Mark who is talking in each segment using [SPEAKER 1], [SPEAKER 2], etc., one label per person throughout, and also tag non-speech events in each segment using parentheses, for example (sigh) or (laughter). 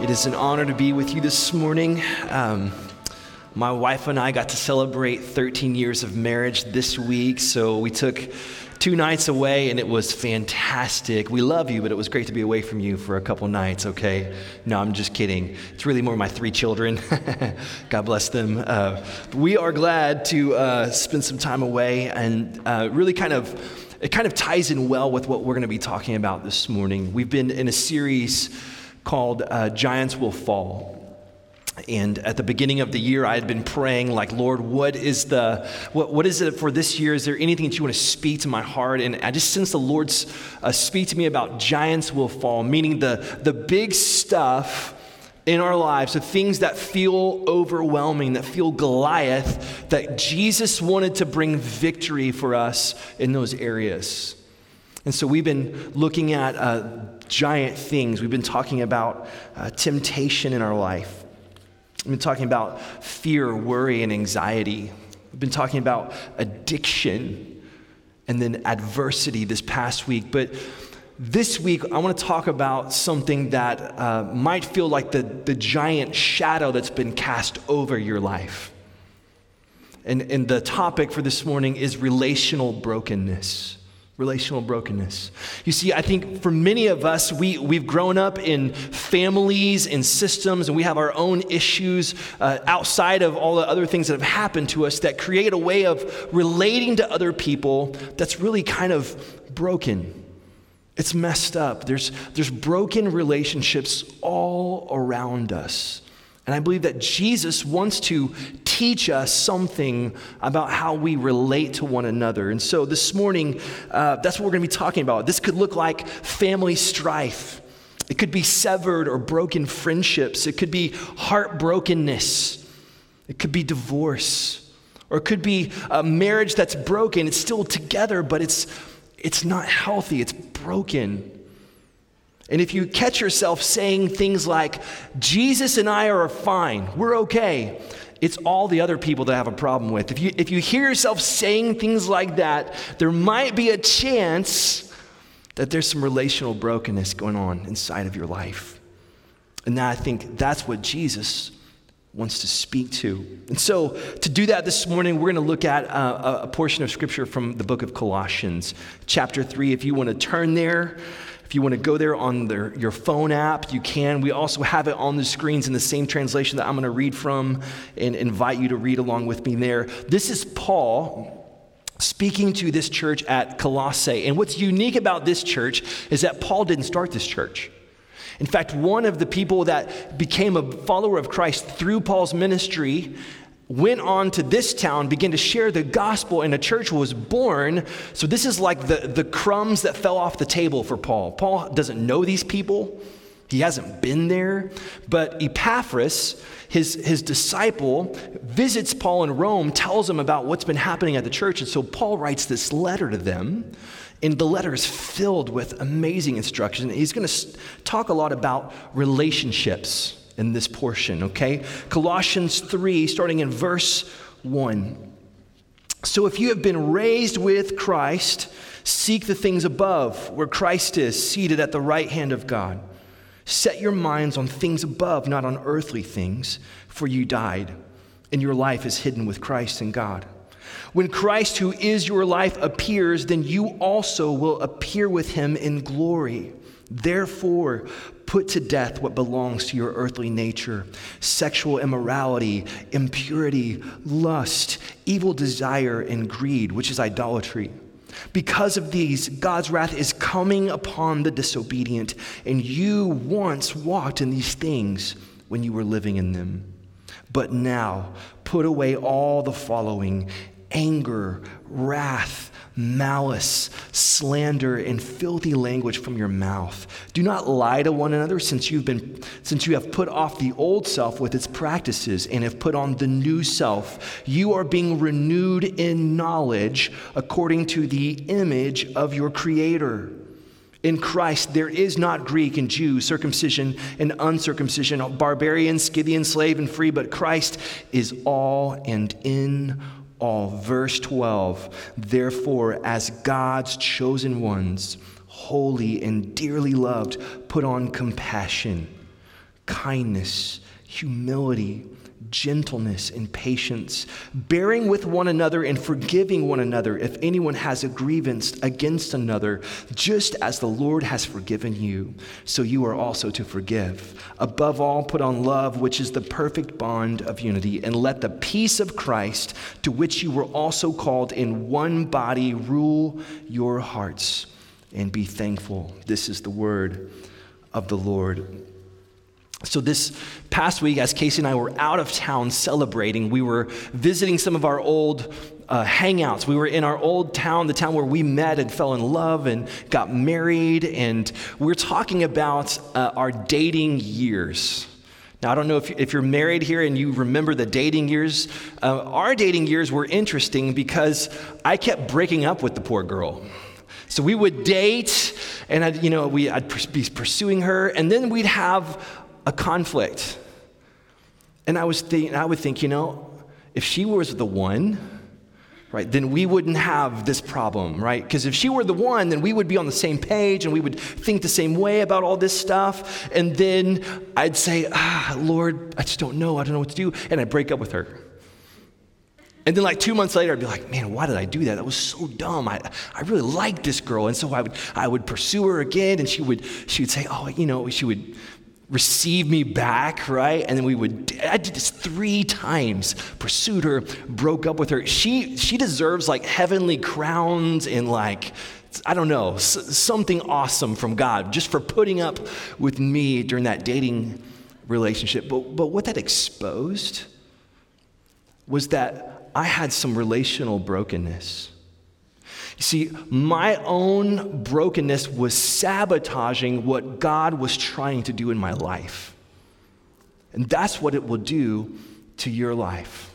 [SPEAKER 1] It is an honor to be with you this morning. Um, my wife and I got to celebrate 13 years of marriage this week, so we took two nights away and it was fantastic. We love you, but it was great to be away from you for a couple nights, okay? No, I'm just kidding. It's really more my three children. (laughs) God bless them. Uh, we are glad to uh, spend some time away and uh, really kind of, it kind of ties in well with what we're going to be talking about this morning. We've been in a series called uh, Giants Will Fall. And at the beginning of the year, I had been praying, like, Lord, what is the what, what is it for this year? Is there anything that you want to speak to my heart? And I just sense the Lord uh, speak to me about giants will fall, meaning the the big stuff in our lives, the things that feel overwhelming, that feel Goliath, that Jesus wanted to bring victory for us in those areas. And so we've been looking at uh, giant things. We've been talking about uh, temptation in our life. We've been talking about fear, worry, and anxiety. We've been talking about addiction and then adversity this past week. But this week, I want to talk about something that uh, might feel like the, the giant shadow that's been cast over your life. And, and the topic for this morning is relational brokenness relational brokenness. You see, I think for many of us, we, we've grown up in families and systems, and we have our own issues uh, outside of all the other things that have happened to us that create a way of relating to other people that's really kind of broken. It's messed up. There's, there's broken relationships all around us. And I believe that Jesus wants to teach us something about how we relate to one another. And so this morning, uh, that's what we're going to be talking about. This could look like family strife, it could be severed or broken friendships, it could be heartbrokenness, it could be divorce, or it could be a marriage that's broken. It's still together, but it's, it's not healthy, it's broken. And if you catch yourself saying things like, Jesus and I are fine, we're okay, it's all the other people that have a problem with. If you, if you hear yourself saying things like that, there might be a chance that there's some relational brokenness going on inside of your life. And I think that's what Jesus wants to speak to. And so, to do that this morning, we're going to look at uh, a portion of scripture from the book of Colossians, chapter 3. If you want to turn there, if you want to go there on their, your phone app, you can. We also have it on the screens in the same translation that I'm going to read from and invite you to read along with me there. This is Paul speaking to this church at Colossae. And what's unique about this church is that Paul didn't start this church. In fact, one of the people that became a follower of Christ through Paul's ministry went on to this town, began to share the gospel, and a church was born. So, this is like the, the crumbs that fell off the table for Paul. Paul doesn't know these people, he hasn't been there. But Epaphras, his, his disciple, visits Paul in Rome, tells him about what's been happening at the church. And so, Paul writes this letter to them. And the letter is filled with amazing instruction. He's going to talk a lot about relationships in this portion, okay? Colossians 3, starting in verse 1. So if you have been raised with Christ, seek the things above, where Christ is, seated at the right hand of God. Set your minds on things above, not on earthly things, for you died, and your life is hidden with Christ in God. When Christ, who is your life, appears, then you also will appear with him in glory. Therefore, put to death what belongs to your earthly nature sexual immorality, impurity, lust, evil desire, and greed, which is idolatry. Because of these, God's wrath is coming upon the disobedient, and you once walked in these things when you were living in them. But now, put away all the following anger, wrath malice, slander, and filthy language from your mouth. Do not lie to one another since you've been since you have put off the old self with its practices and have put on the new self. You are being renewed in knowledge according to the image of your creator. In Christ, there is not Greek and Jew, circumcision and uncircumcision, barbarian, Scythian, slave and free, but Christ is all and in all. Verse 12 Therefore, as God's chosen ones, holy and dearly loved, put on compassion, kindness, humility gentleness and patience, bearing with one another and forgiving one another if anyone has a grievance against another, just as the Lord has forgiven you, so you are also to forgive. Above all, put on love, which is the perfect bond of unity, and let the peace of Christ, to which you were also called in one body, rule your hearts and be thankful. This is the word of the Lord. So, this past week, as Casey and I were out of town celebrating, we were visiting some of our old uh, hangouts. We were in our old town, the town where we met and fell in love and got married. And we we're talking about uh, our dating years. Now, I don't know if, if you're married here and you remember the dating years. Uh, our dating years were interesting because I kept breaking up with the poor girl. So we would date, and I'd, you know, we, I'd be pursuing her, and then we'd have a conflict. And I was thinking, I would think, you know, if she was the one, right, then we wouldn't have this problem, right? Because if she were the one, then we would be on the same page and we would think the same way about all this stuff. And then I'd say, ah, Lord, I just don't know. I don't know what to do. And I'd break up with her. And then, like two months later, I'd be like, man, why did I do that? That was so dumb. I, I really liked this girl. And so I would, I would pursue her again, and she would, she would say, oh, you know, she would receive me back, right? And then we would, I did this three times, pursued her, broke up with her. She, she deserves like heavenly crowns and like, I don't know, something awesome from God just for putting up with me during that dating relationship. But, but what that exposed was that I had some relational brokenness. See, my own brokenness was sabotaging what God was trying to do in my life. And that's what it will do to your life.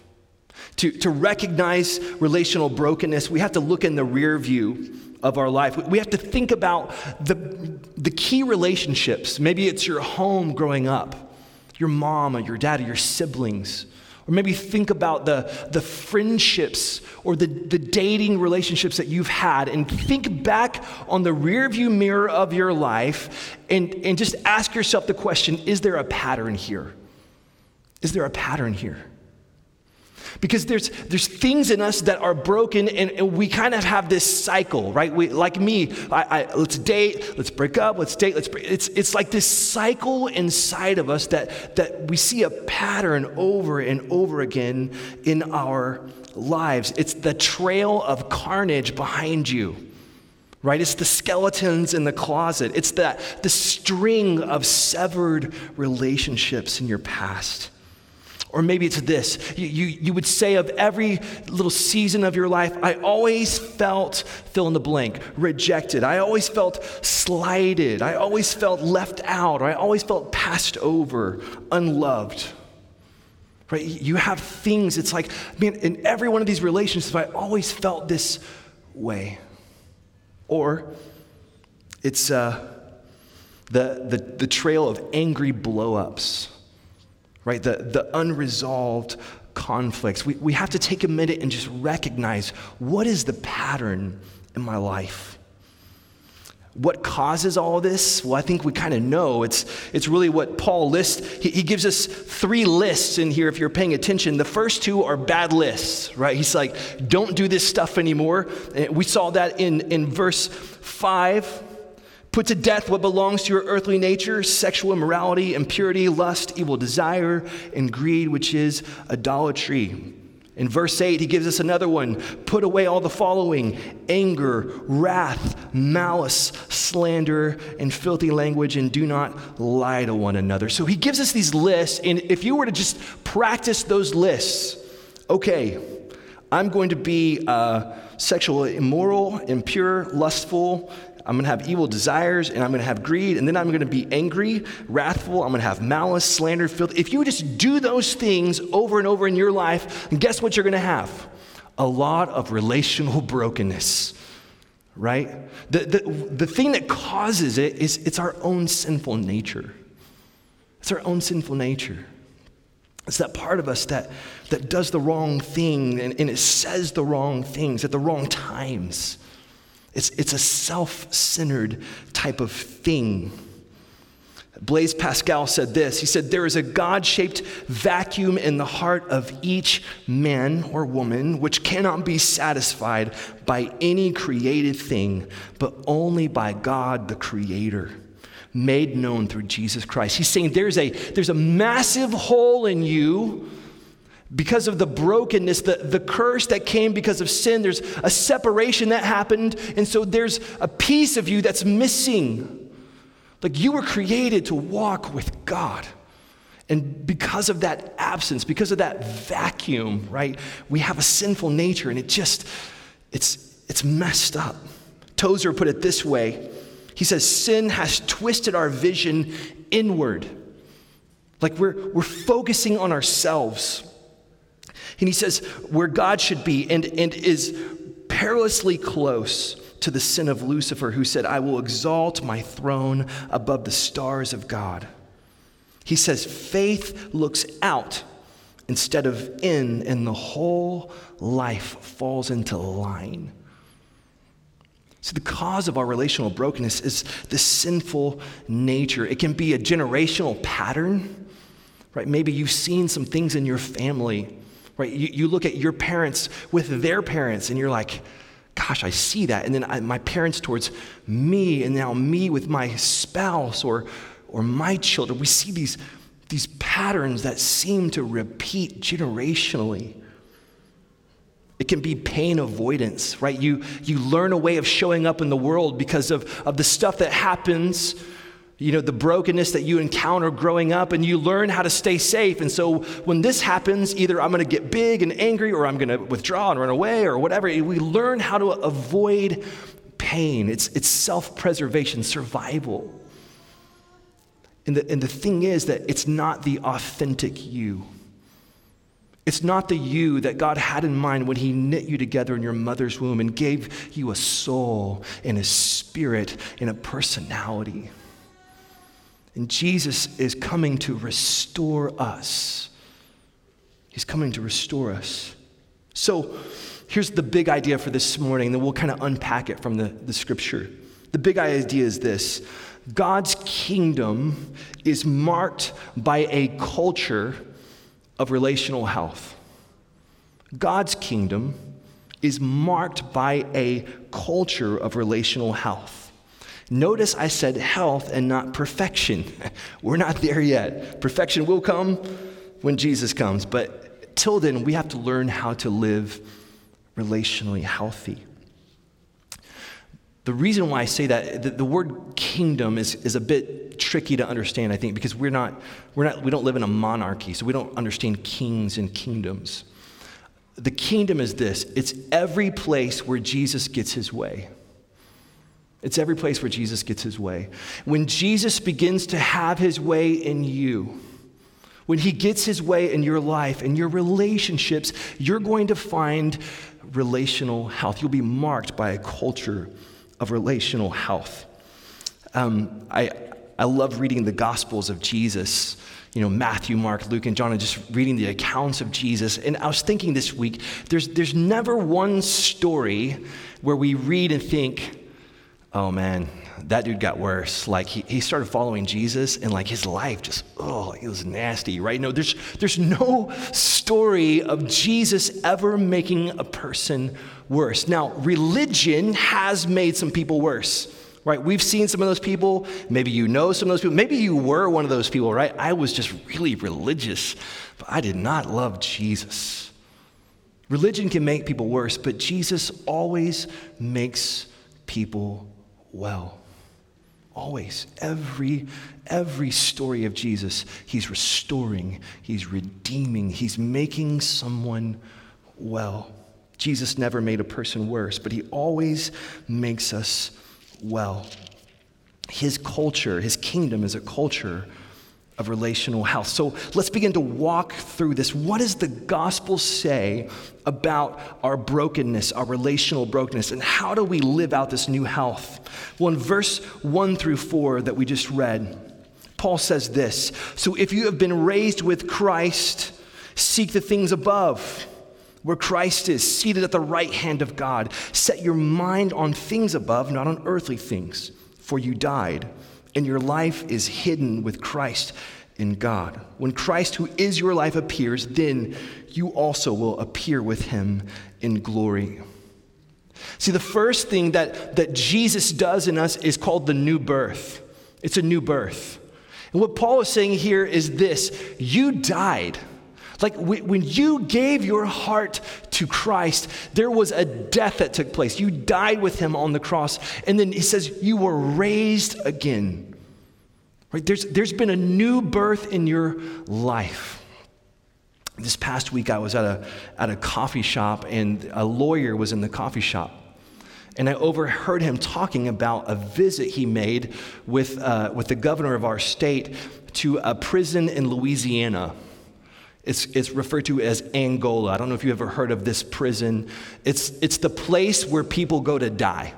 [SPEAKER 1] To, to recognize relational brokenness, we have to look in the rear view of our life. We have to think about the, the key relationships. Maybe it's your home growing up, your mom or your dad or your siblings. Or maybe think about the, the friendships or the, the dating relationships that you've had and think back on the rearview mirror of your life and, and just ask yourself the question is there a pattern here? Is there a pattern here? Because there's, there's things in us that are broken, and, and we kind of have this cycle, right? We, like me, I, I, let's date, let's break up, let's date, let's break. It's, it's like this cycle inside of us that, that we see a pattern over and over again in our lives. It's the trail of carnage behind you right? It's the skeletons in the closet. It's the, the string of severed relationships in your past. Or maybe it's this you, you, you, would say of every little season of your life, I always felt, fill in the blank, rejected. I always felt slighted. I always felt left out. Or I always felt passed over, unloved. Right? You have things, it's like, I mean, in every one of these relationships, I always felt this way. Or it's uh, the, the, the trail of angry blow ups right? The, the unresolved conflicts. We, we have to take a minute and just recognize what is the pattern in my life? What causes all this? Well, I think we kind of know. It's, it's really what Paul lists. He, he, gives us three lists in here if you're paying attention. The first two are bad lists, right? He's like, don't do this stuff anymore. We saw that in, in verse 5. Put to death what belongs to your earthly nature sexual immorality, impurity, lust, evil desire, and greed, which is idolatry. In verse 8, he gives us another one. Put away all the following anger, wrath, malice, slander, and filthy language, and do not lie to one another. So he gives us these lists, and if you were to just practice those lists, okay, I'm going to be. Uh, sexual, immoral, impure, lustful. I'm going to have evil desires, and I'm going to have greed, and then I'm going to be angry, wrathful. I'm going to have malice, slander, filth. If you just do those things over and over in your life, guess what you're going to have? A lot of relational (laughs) brokenness, right? The, the, the thing that causes it is it's our own sinful nature. It's our own sinful nature. It's that part of us that, that does the wrong thing and, and it says the wrong things at the wrong times. It's, it's a self centered type of thing. Blaise Pascal said this He said, There is a God shaped vacuum in the heart of each man or woman which cannot be satisfied by any created thing, but only by God the Creator made known through Jesus Christ. He's saying there's a, there's a massive hole in you because of the brokenness, the, the curse that came because of sin. There's a separation that happened, and so there's a piece of you that's missing. Like you were created to walk with God. And because of that absence, because of that vacuum, right, we have a sinful nature and it just, it's, it's messed up. Tozer put it this way he says, Sin has twisted our vision inward. Like we're, we're focusing on ourselves. And he says, where God should be, and, and is perilously close to the sin of Lucifer, who said, I will exalt my throne above the stars of God. He says, faith looks out instead of in, and the whole life falls into line. So, the cause of our relational brokenness is the sinful nature. It can be a generational pattern, right? Maybe you've seen some things in your family, right? You, you look at your parents with their parents, and you're like, gosh, I see that. And then I, my parents towards me, and now me with my spouse or, or my children. We see these, these patterns that seem to repeat generationally. It can be pain avoidance, right? You, you learn a way of showing up in the world because of, of the stuff that happens, you know, the brokenness that you encounter growing up, and you learn how to stay safe. And so when this happens, either I'm going to get big and angry, or I'm going to withdraw and run away, or whatever. We learn how to avoid pain. It's, it's self preservation, survival. And the, and the thing is that it's not the authentic you. It's not the you that God had in mind when He knit you together in your mother's womb and gave you a soul and a spirit and a personality. And Jesus is coming to restore us. He's coming to restore us. So here's the big idea for this morning, then we'll kind of unpack it from the, the scripture. The big idea is this God's kingdom is marked by a culture of relational health. God's kingdom is marked by a culture of relational health. Notice I said health and not perfection. (laughs) We're not there yet. Perfection will come when Jesus comes, but till then, we have to learn how to live relationally healthy. The reason why I say that, the, the, word kingdom is, is a bit tricky to understand, I think, because we're not, we're not, we don't live in a monarchy, so we don't understand kings and kingdoms. The kingdom is this it's every place where Jesus gets his way. It's every place where Jesus gets his way. When Jesus begins to have his way in you, when he gets his way in your life and your relationships, you're going to find relational health. You'll be marked by a culture of relational health. Um, I, I love reading the Gospels of Jesus, you know, Matthew, Mark, Luke, and John, and just reading the accounts of Jesus. And I was thinking this week, there's, there's never one story where we read and think, oh man, that dude got worse. Like he, he started following Jesus and like his life just, oh, it was nasty, right? No, there's, there's no story of Jesus ever making a person worse. Now, religion has made some people worse, right? We've seen some of those people. Maybe you know some of those people. Maybe you were one of those people, right? I was just really religious, but I did not love Jesus. Religion can make people worse, but Jesus always makes people well. Always. Every, every story of Jesus, he's restoring, he's redeeming, he's making someone well. Jesus never made a person worse, but he always makes us well. His culture, his kingdom is a culture of relational health. So let's begin to walk through this. What does the gospel say about our brokenness, our relational brokenness, and how do we live out this new health? Well, in verse 1 through 4 that we just read, Paul says this So if you have been raised with Christ, seek the things above. Where Christ is seated at the right hand of God. Set your mind on things above, not on earthly things, for you died and your life is hidden with Christ in God. When Christ, who is your life, appears, then you also will appear with him in glory. See, the first thing that, that Jesus does in us is called the new birth. It's a new birth. And what Paul is saying here is this you died. Like when you gave your heart to Christ, there was a death that took place. You died with him on the cross. And then he says, You were raised again. Right? There's, there's been a new birth in your life. This past week, I was at a, at a coffee shop, and a lawyer was in the coffee shop. And I overheard him talking about a visit he made with, uh, with the governor of our state to a prison in Louisiana. It's, it's referred to as Angola. I don't know if you ever heard of this prison. It's, it's the place where people go to die.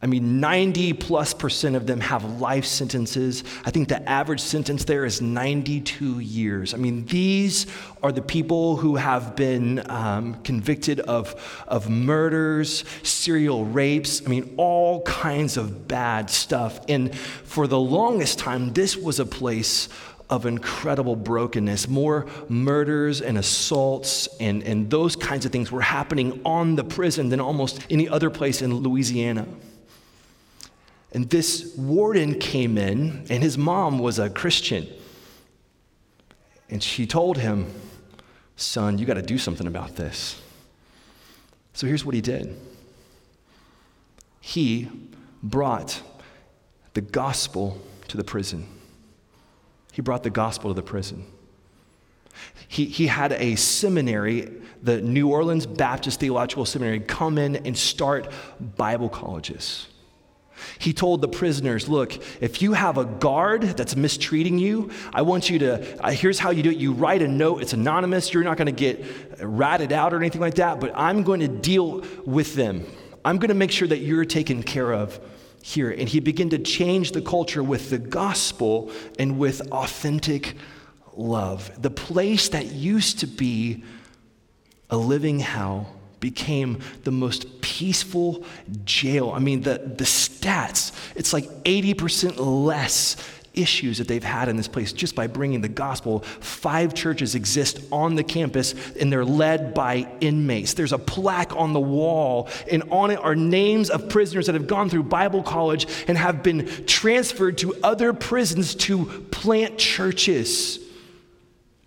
[SPEAKER 1] I mean, 90 plus percent of them have life sentences. I think the average sentence there is 92 years. I mean, these are the people who have been um, convicted of, of murders, serial rapes, I mean, all kinds of bad stuff. And for the longest time, this was a place of incredible brokenness. More murders and assaults and, and those kinds of things were happening on the prison than almost any other place in Louisiana. And this warden came in, and his mom was a Christian. And she told him, Son, you got to do something about this. So here's what he did he brought the gospel to the prison. He brought the gospel to the prison. He, he had a seminary, the New Orleans Baptist Theological Seminary, come in and start Bible colleges. He told the prisoners, Look, if you have a guard that's mistreating you, I want you to, uh, here's how you do it. You write a note, it's anonymous, you're not going to get ratted out or anything like that, but I'm going to deal with them. I'm going to make sure that you're taken care of here. And he began to change the culture with the gospel and with authentic love. The place that used to be a living hell became the most peaceful jail. I mean, the, the stats, it's like 80% less issues that they've had in this place just by bringing the gospel. Five churches exist on the campus and they're led by inmates. There's a plaque on the wall, and on it are names of prisoners that have gone through Bible college and have been transferred to other prisons to plant churches.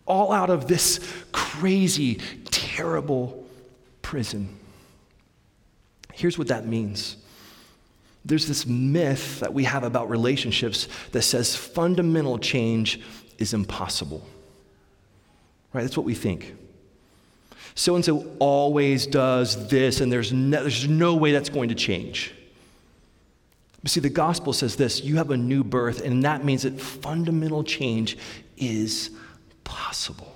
[SPEAKER 1] All out of this crazy, terrible prison. Here's what that means there's this myth that we have about relationships that says fundamental change is impossible. Right? That's what we think. So and so always does this, and there's no, there's no way that's going to change. But see, the gospel says this you have a new birth, and that means that fundamental change is possible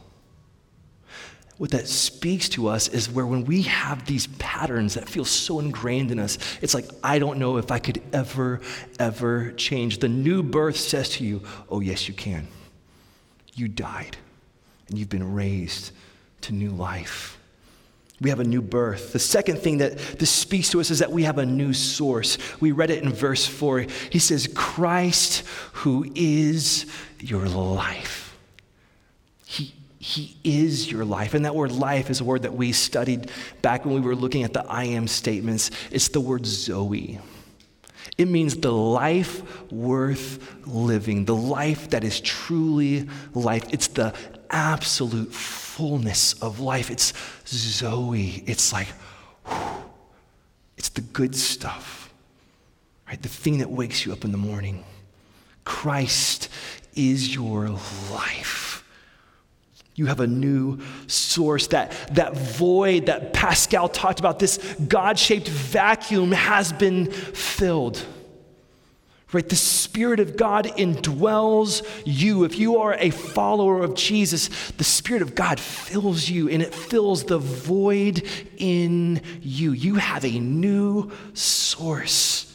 [SPEAKER 1] what that speaks to us is where when we have these patterns that feel so ingrained in us, it's like, I don't know if I could ever, ever change. The new birth says to you, oh, yes, you can. You died, and you've been raised to new life. We have a new birth. The second thing that this speaks to us is that we have a new source. We read it in verse 4. He says, Christ, who is your life. He is your life. And that word life is a word that we studied back when we were looking at the I am statements. It's the word Zoe. It means the life worth living, the life that is truly life. It's the absolute fullness of life. It's Zoe. It's like, whew, it's the good stuff, right? The thing that wakes you up in the morning. Christ is your life. You have a new source. That, that void that Pascal talked about, this God shaped vacuum has been filled. Right? The Spirit of God indwells you. If you are a follower of Jesus, the Spirit of God fills you and it fills the void in you. You have a new source.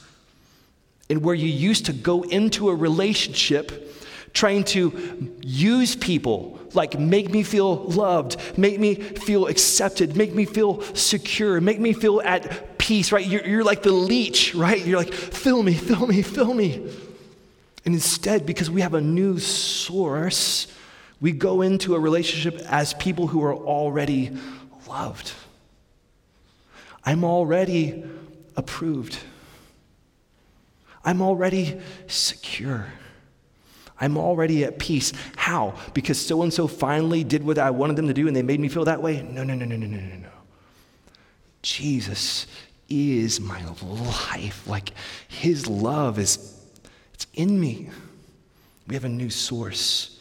[SPEAKER 1] And where you used to go into a relationship trying to use people like make me feel loved, make me feel accepted, make me feel secure, make me feel at peace, right? You're, you're like the leech, right? You're like, fill me, fill me, fill me. And instead, because we have a new source, we go into a relationship as people who are already loved. I'm already approved. I'm already secure. I'm already at peace. How? Because so and so finally did what I wanted them to do and they made me feel that way? No, no, no, no, no, no, no, no. Jesus is my life. Like his love is it's in me. We have a new source.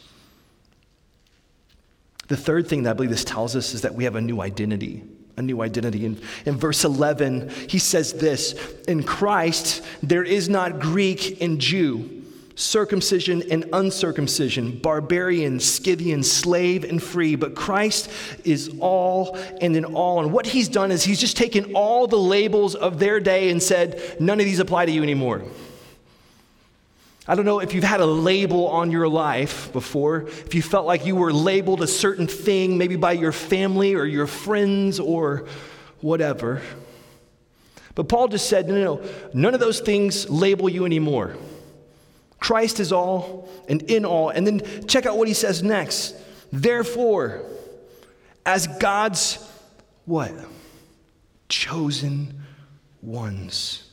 [SPEAKER 1] The third thing that I believe this tells us is that we have a new identity. A new identity. In, in verse 11, he says this In Christ, there is not Greek and Jew circumcision and uncircumcision, barbarian, Scythian, slave and free, but Christ is all and in all. And what he's done is he's just taken all the labels of their day and said, none of these apply to you anymore. I don't know if you've had a label on your life before, if you felt like you were labeled a certain thing, maybe by your family or your friends or whatever. But Paul just said, no, no, no, none of those things label you anymore. Christ is all and in all. And then check out what he says next. Therefore, as God's what? Chosen ones,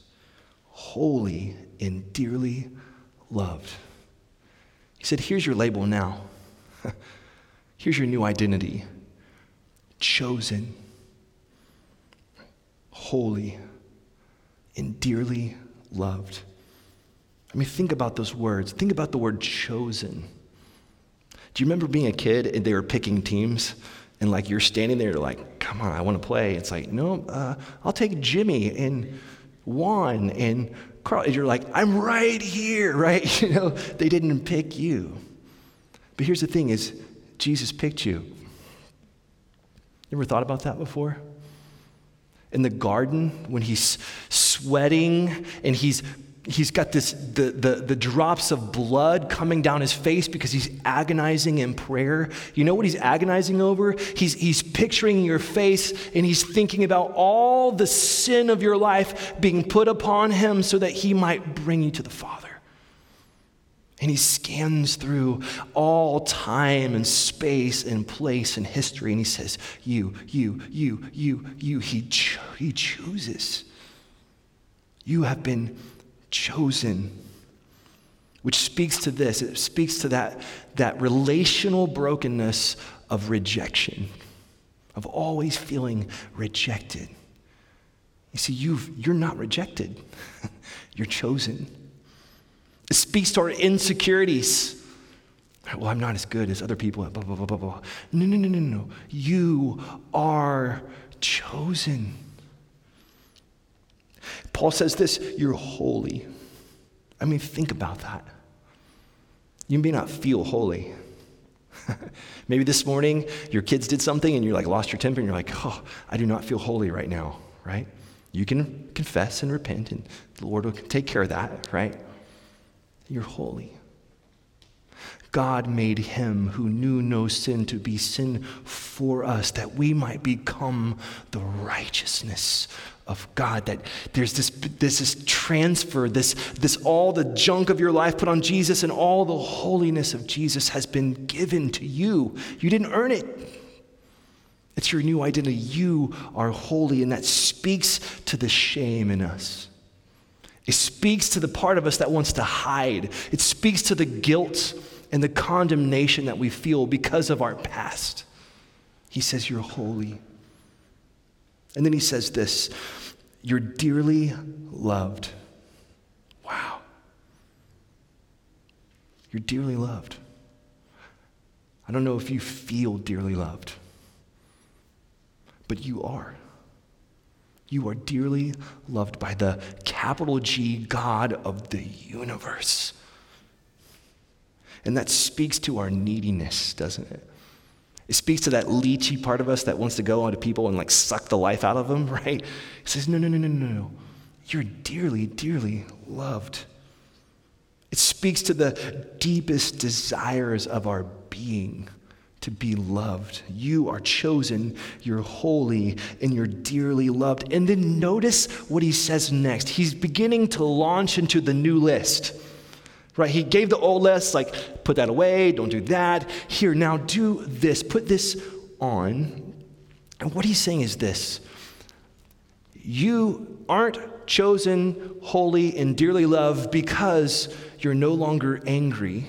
[SPEAKER 1] holy and dearly loved. He said, Here's your label now. (laughs) Here's your new identity chosen, holy, and dearly loved. I mean, think about those words. Think about the word chosen. Do you remember being a kid and they were picking teams? And like you're standing there, like, come on, I want to play. It's like, no, uh, I'll take Jimmy and Juan and Carl. And you're like, I'm right here, (laughs) right? You know, they didn't pick you. But here's the thing is, Jesus picked you. Ever thought about that before? In the garden, when he's sweating and he's he's got this the, the, the drops of blood coming down his face because he's agonizing in prayer. You know what he's agonizing over? He's, he's picturing your face and he's thinking about all the sin of your life being put upon him so that he might bring you to the father. And he scans through all time and space and place and history and he says you you you you you he, cho- he chooses. You have been chosen, which speaks to this. It speaks to that, that relational brokenness of rejection, of always feeling rejected. You see, you've, you're not rejected, (laughs) you're chosen. It speaks to our insecurities. Well, I'm not as good as other people. Blah, blah, blah, blah, blah. No, no, no, no, no. You are chosen. Paul says this you're holy. I mean, think about that. You may not feel holy. (laughs) Maybe this morning your kids did something and you're like lost your temper and you're like, oh, I do not feel holy right now, right? You can confess and repent and the Lord will take care of that, right? You're holy. God made him who knew no sin to be sin for us, that we might become the righteousness of God. That there's this, this, transfer, this, this all the junk of your life put on Jesus, and all the holiness of Jesus has been given to you. You didn't earn it. It's your new identity. You are holy, and that speaks to the shame in us. It speaks to the part of us that wants to hide. It speaks to the guilt and the condemnation that we feel because of our past. He says, You're holy. And then he says this You're dearly loved. Wow. You're dearly loved. I don't know if you feel dearly loved, but you are. You are dearly loved by the capital G God of the universe. And that speaks to our neediness, doesn't it? It speaks to that leechy part of us that wants to go onto people and like suck the life out of them, (laughs) right? It says, no, no, no, no, no, no. You're dearly, dearly loved. It speaks to the deepest desires of our being to be loved. You are chosen, you're holy, and you're dearly loved. And then notice what he says next. He's beginning to launch into the new list. Right? He gave the old list, like, put that away, don't do that. Here, now do this, put this on. And what he's saying is this you aren't chosen, holy, and dearly loved because you're no longer angry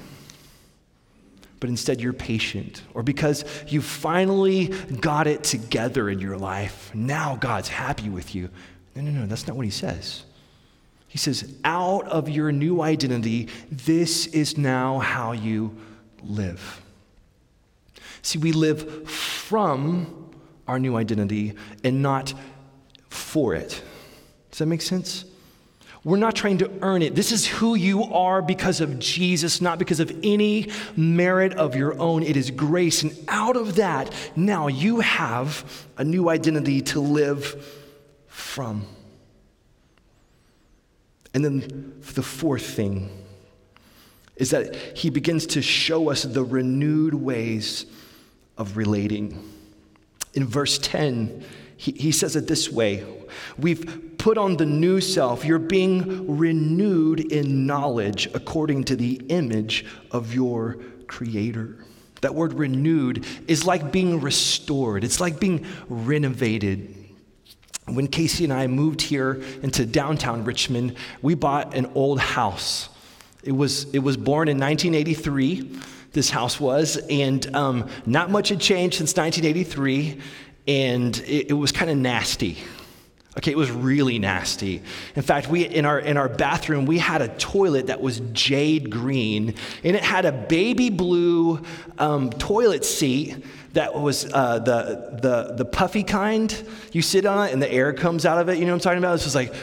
[SPEAKER 1] but instead you're patient, or because you finally got it together in your life, now God's happy with you. No, no, no, that's not what he says. He says, out of your new identity, this is now how you live. See, we live from our new identity and not for it. Does that make sense? We're not trying to earn it. This is who you are because of Jesus, not because of any merit of your own. It is grace. And out of that, now you have a new identity to live from. And then the fourth thing is that he begins to show us the renewed ways of relating. In verse 10, he, he says it this way We've put on the new self. You're being renewed in knowledge according to the image of your Creator. That word renewed is like being restored, it's like being renovated. When Casey and I moved here into downtown Richmond, we bought an old house. It was, it was born in 1983, this house was, and um, not much had changed since 1983, and it, it was kind of nasty. Okay, it was really nasty. In fact, we in our in our bathroom we had a toilet that was jade green, and it had a baby blue um, toilet seat that was uh, the the the puffy kind. You sit on it and the air comes out of it. You know what I'm talking about? This was like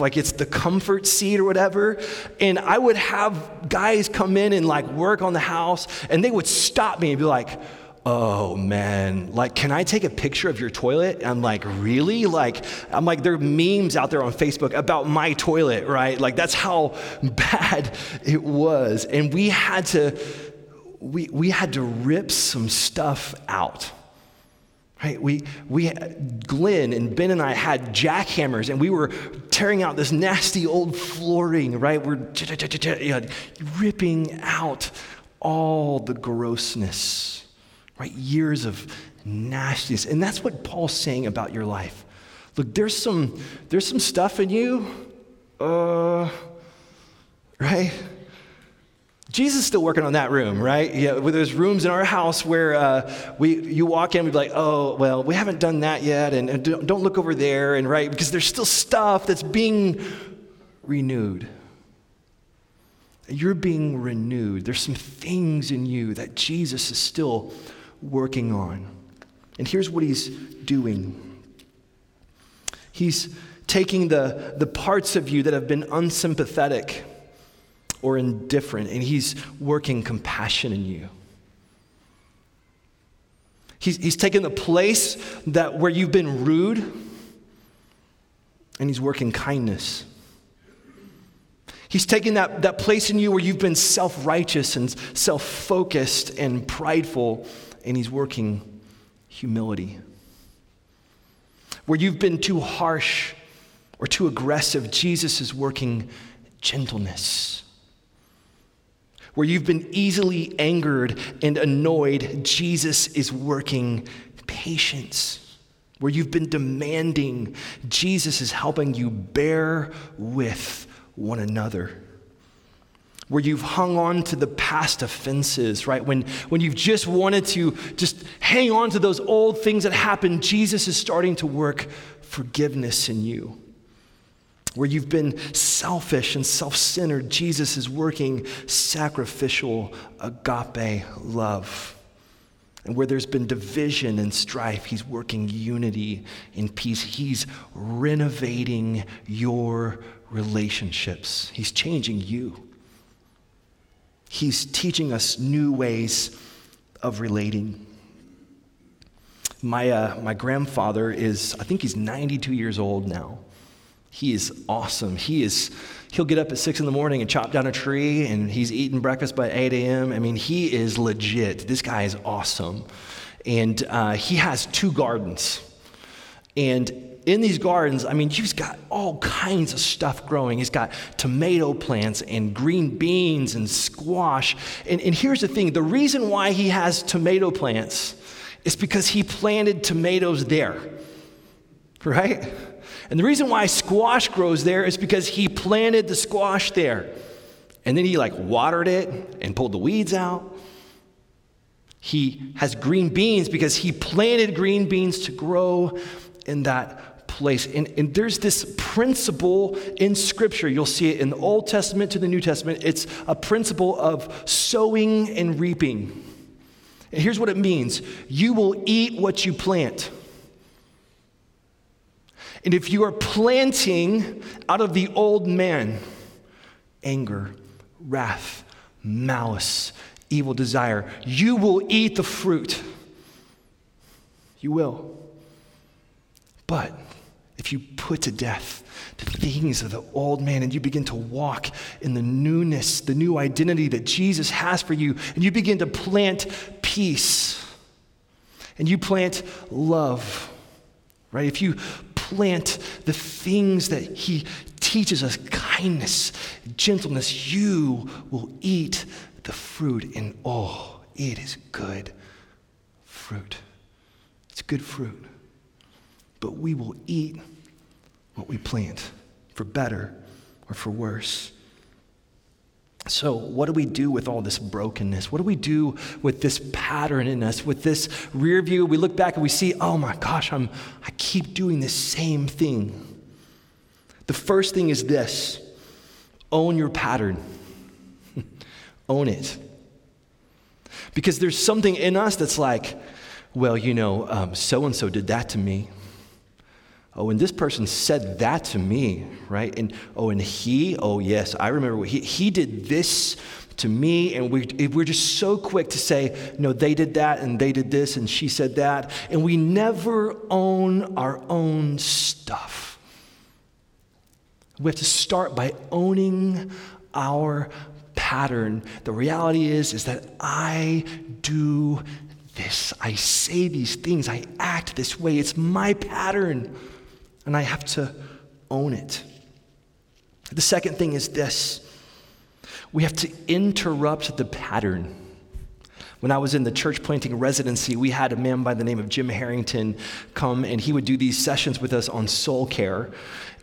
[SPEAKER 1] like it's the comfort seat or whatever. And I would have guys come in and like work on the house, and they would stop me and be like oh man, like, can I take a picture of your toilet? I'm like, really? Like, I'm like, there are memes out there on Facebook about my toilet, right? Like, that's how (laughs) bad it was. And we had to, we, we had to rip some stuff out. Right? We, we, Glenn and Ben and I had jackhammers and we were tearing out this nasty old flooring, right? We're ripping out all the grossness right? Years of nastiness. And that's what Paul's saying about your life. Look, there's some, there's some stuff in you, uh, right? Jesus is still working on that room, right? Yeah, well, there's rooms in our house where uh, we, you walk in, we'd be like, oh, well, we haven't done that yet, and, and don't, don't look over there, and right, because there's still stuff that's being renewed. You're being renewed. There's some things in you that Jesus is still working on. And here's what he's doing he's taking the, the parts of you that have been unsympathetic or indifferent, and he's working compassion in you. He's, he's taken the place that where you've been rude, and he's working kindness. He's taken that, that place in you where you've been self righteous and self focused and prideful, and He's working humility. Where you've been too harsh or too aggressive, Jesus is working gentleness. Where you've been easily angered and annoyed, Jesus is working patience. Where you've been demanding, Jesus is helping you bear with one another where you've hung on to the past offenses, right? When, when you've just wanted to just hang on to those old things that happened, Jesus is starting to work forgiveness in you. Where you've been selfish and self centered, Jesus is working sacrificial agape love. And where there's been division and strife, He's working unity and peace. He's renovating your relationships, He's changing you. He's teaching us new ways of relating. My, uh, my grandfather is, I think he's 92 years old now. He is awesome. He is, he'll get up at six in the morning and chop down a tree, and he's eating breakfast by 8 a.m. I mean, he is legit. This guy is awesome. And uh, he has two gardens. And in these gardens, I mean, he's got all kinds of stuff growing. He's got tomato plants and green beans and squash. And, and here's the thing the reason why he has tomato plants is because he planted tomatoes there, right? And the reason why squash grows there is because he planted the squash there. And then he like watered it and pulled the weeds out. He has green beans because he planted green beans to grow in that place. And, and there's this principle in Scripture. You'll see it in the Old Testament to the New Testament. It's a principle of sowing and reaping. And here's what it means you will eat what you plant. And if you are planting out of the old man, anger, wrath, malice, evil desire, you will eat the fruit. You will. But you put to death the things of the old man and you begin to walk in the newness, the new identity that Jesus has for you, and you begin to plant peace and you plant love, right? If you plant the things that he teaches us kindness, gentleness, you will eat the fruit, and oh, it is good fruit. It's good fruit but we will eat what we plant, for better or for worse. So, what do we do with all this brokenness? What do we do with this pattern in us, with this rear view? We look back and we see, oh my gosh, I'm, I keep doing the same thing. The first thing is this own your pattern, (laughs) own it. Because there's something in us that's like, well, you know, so and so did that to me. Oh, and this person said that to me, right? And oh, and he, oh, yes, I remember he, he did this to me. And we, we're just so quick to say, no, they did that and they did this and she said that. And we never own our own stuff. We have to start by owning our pattern. The reality is, is that I do this. I say these things. I act this way. It's my pattern and I have to own it. The second thing is this we have to interrupt the pattern. When I was in the church planting residency, we had a man by the name of Jim Harrington come and he would do these sessions with us on soul care.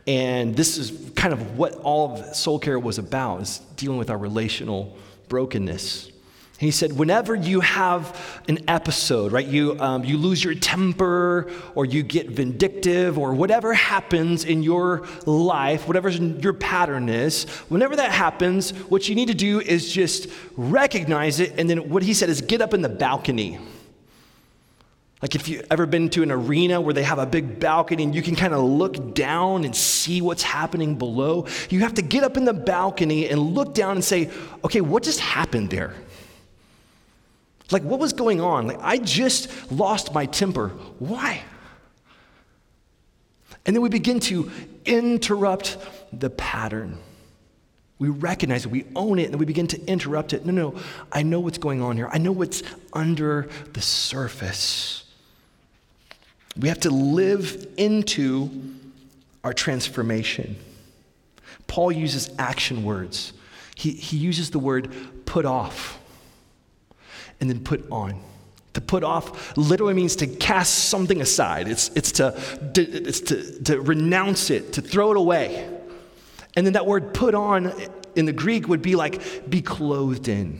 [SPEAKER 1] And this is kind of what all of soul care was about, is dealing with our relational brokenness. He said, whenever you have an episode, right, you, um, you lose your temper or you get vindictive or whatever happens in your life, whatever your pattern is, whenever that happens, what you need to do is just recognize it. And then what he said is get up in the balcony. Like if you've ever been to an arena where they have a big balcony and you can kind of look down and see what's happening below, you have to get up in the balcony and look down and say, okay, what just happened there? Like, what was going on? Like, I just lost my temper. Why? And then we begin to interrupt the pattern. We recognize it, we own it, and we begin to interrupt it. No, no, I know what's going on here. I know what's under the surface. We have to live into our transformation. Paul uses action words. He, he uses the word put off and then put on. To put off literally means to cast something aside. It's, it's, to, it's to, to renounce it, to throw it away. And then that word put on in the Greek would be like be clothed in,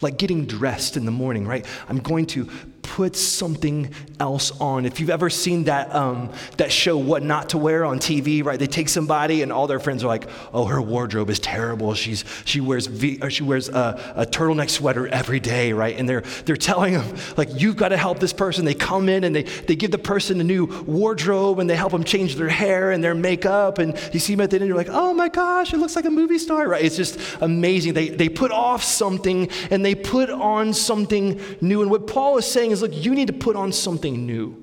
[SPEAKER 1] like getting dressed in the morning, right? I'm going to put something else on. If you've ever seen that, um, that show, What Not to Wear on TV, right? They take somebody and all their friends are like, oh, her wardrobe is terrible. She's, she wears, v, she wears a, a turtleneck sweater every day, right? And they're, they're telling them, like, you've got to help this person. They come in and they, they give the person a new wardrobe and they help them change their hair and their makeup. And you see them at the end, and you're like, oh my gosh, it looks like a movie star, right? It's just amazing. They, they put off something and they put on something new. And what Paul is saying is, look, you need to put on something new.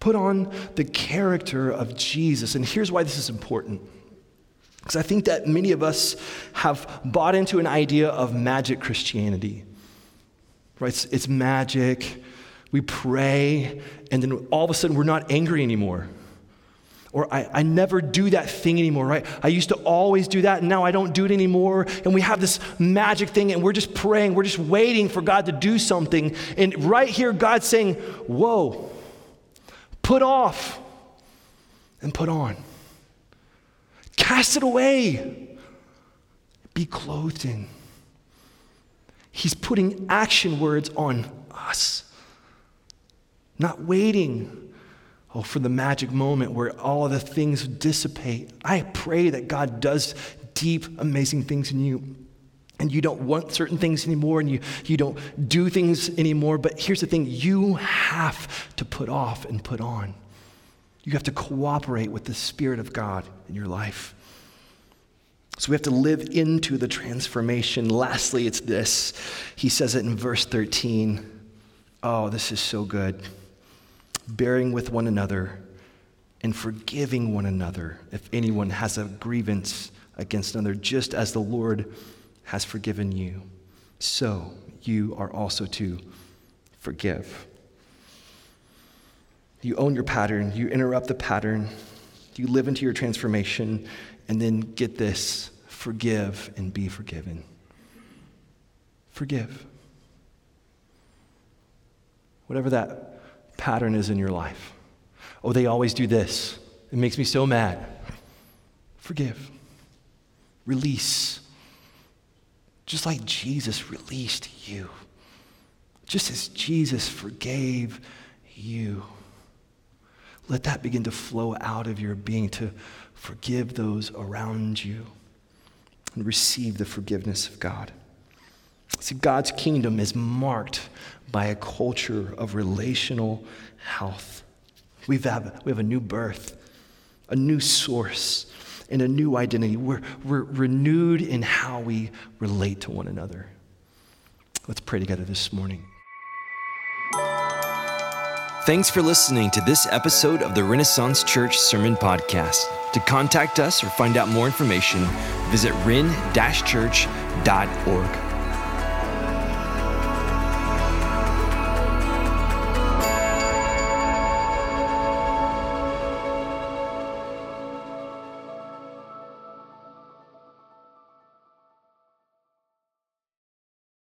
[SPEAKER 1] Put on the character of Jesus. And here's why this is important. Because I think that many of us have bought into an idea of magic Christianity. Right? It's, it's magic. We pray, and then all of a sudden we're not angry anymore or I, I never do that thing anymore, right? I used to always do that, and now I don't do it anymore. And we have this magic thing, and we're just praying, we're just waiting for God to do something. And right here, God's saying, Whoa, put off and put on. Cast it away. Be clothed in. He's putting action words on us, not waiting oh, for the magic moment where all the things dissipate. I pray that God does deep, amazing things in you. And you don't want certain things anymore and you, you don't do things anymore. But here's the thing you have to put off and put on. You have to cooperate with the Spirit of God in your life. So we have to live into the transformation. Lastly, it's this. He says it in verse 13. Oh, this is so good bearing with one another and forgiving one another if anyone has a grievance against another, just as the Lord has forgiven you. So you are also to forgive. You own your pattern, you interrupt the pattern, you live into your transformation, and then get this forgive and be forgiven. Forgive. Whatever that pattern is in your life. Oh, they always do this. It makes me so mad. Forgive, release. Just like Jesus released you, just as Jesus forgave you. Let that begin to flow out of your being to forgive those around you and receive the forgiveness of God. See, God's kingdom is marked by a culture of relational health. we have, we have a new birth, a new source, and a new identity. We're, we're renewed in how we relate to one another. Let's pray together this morning.
[SPEAKER 2] Thanks for listening to this episode of the Renaissance Church Sermon Podcast. To contact us or find out more information, visit ren-church.org.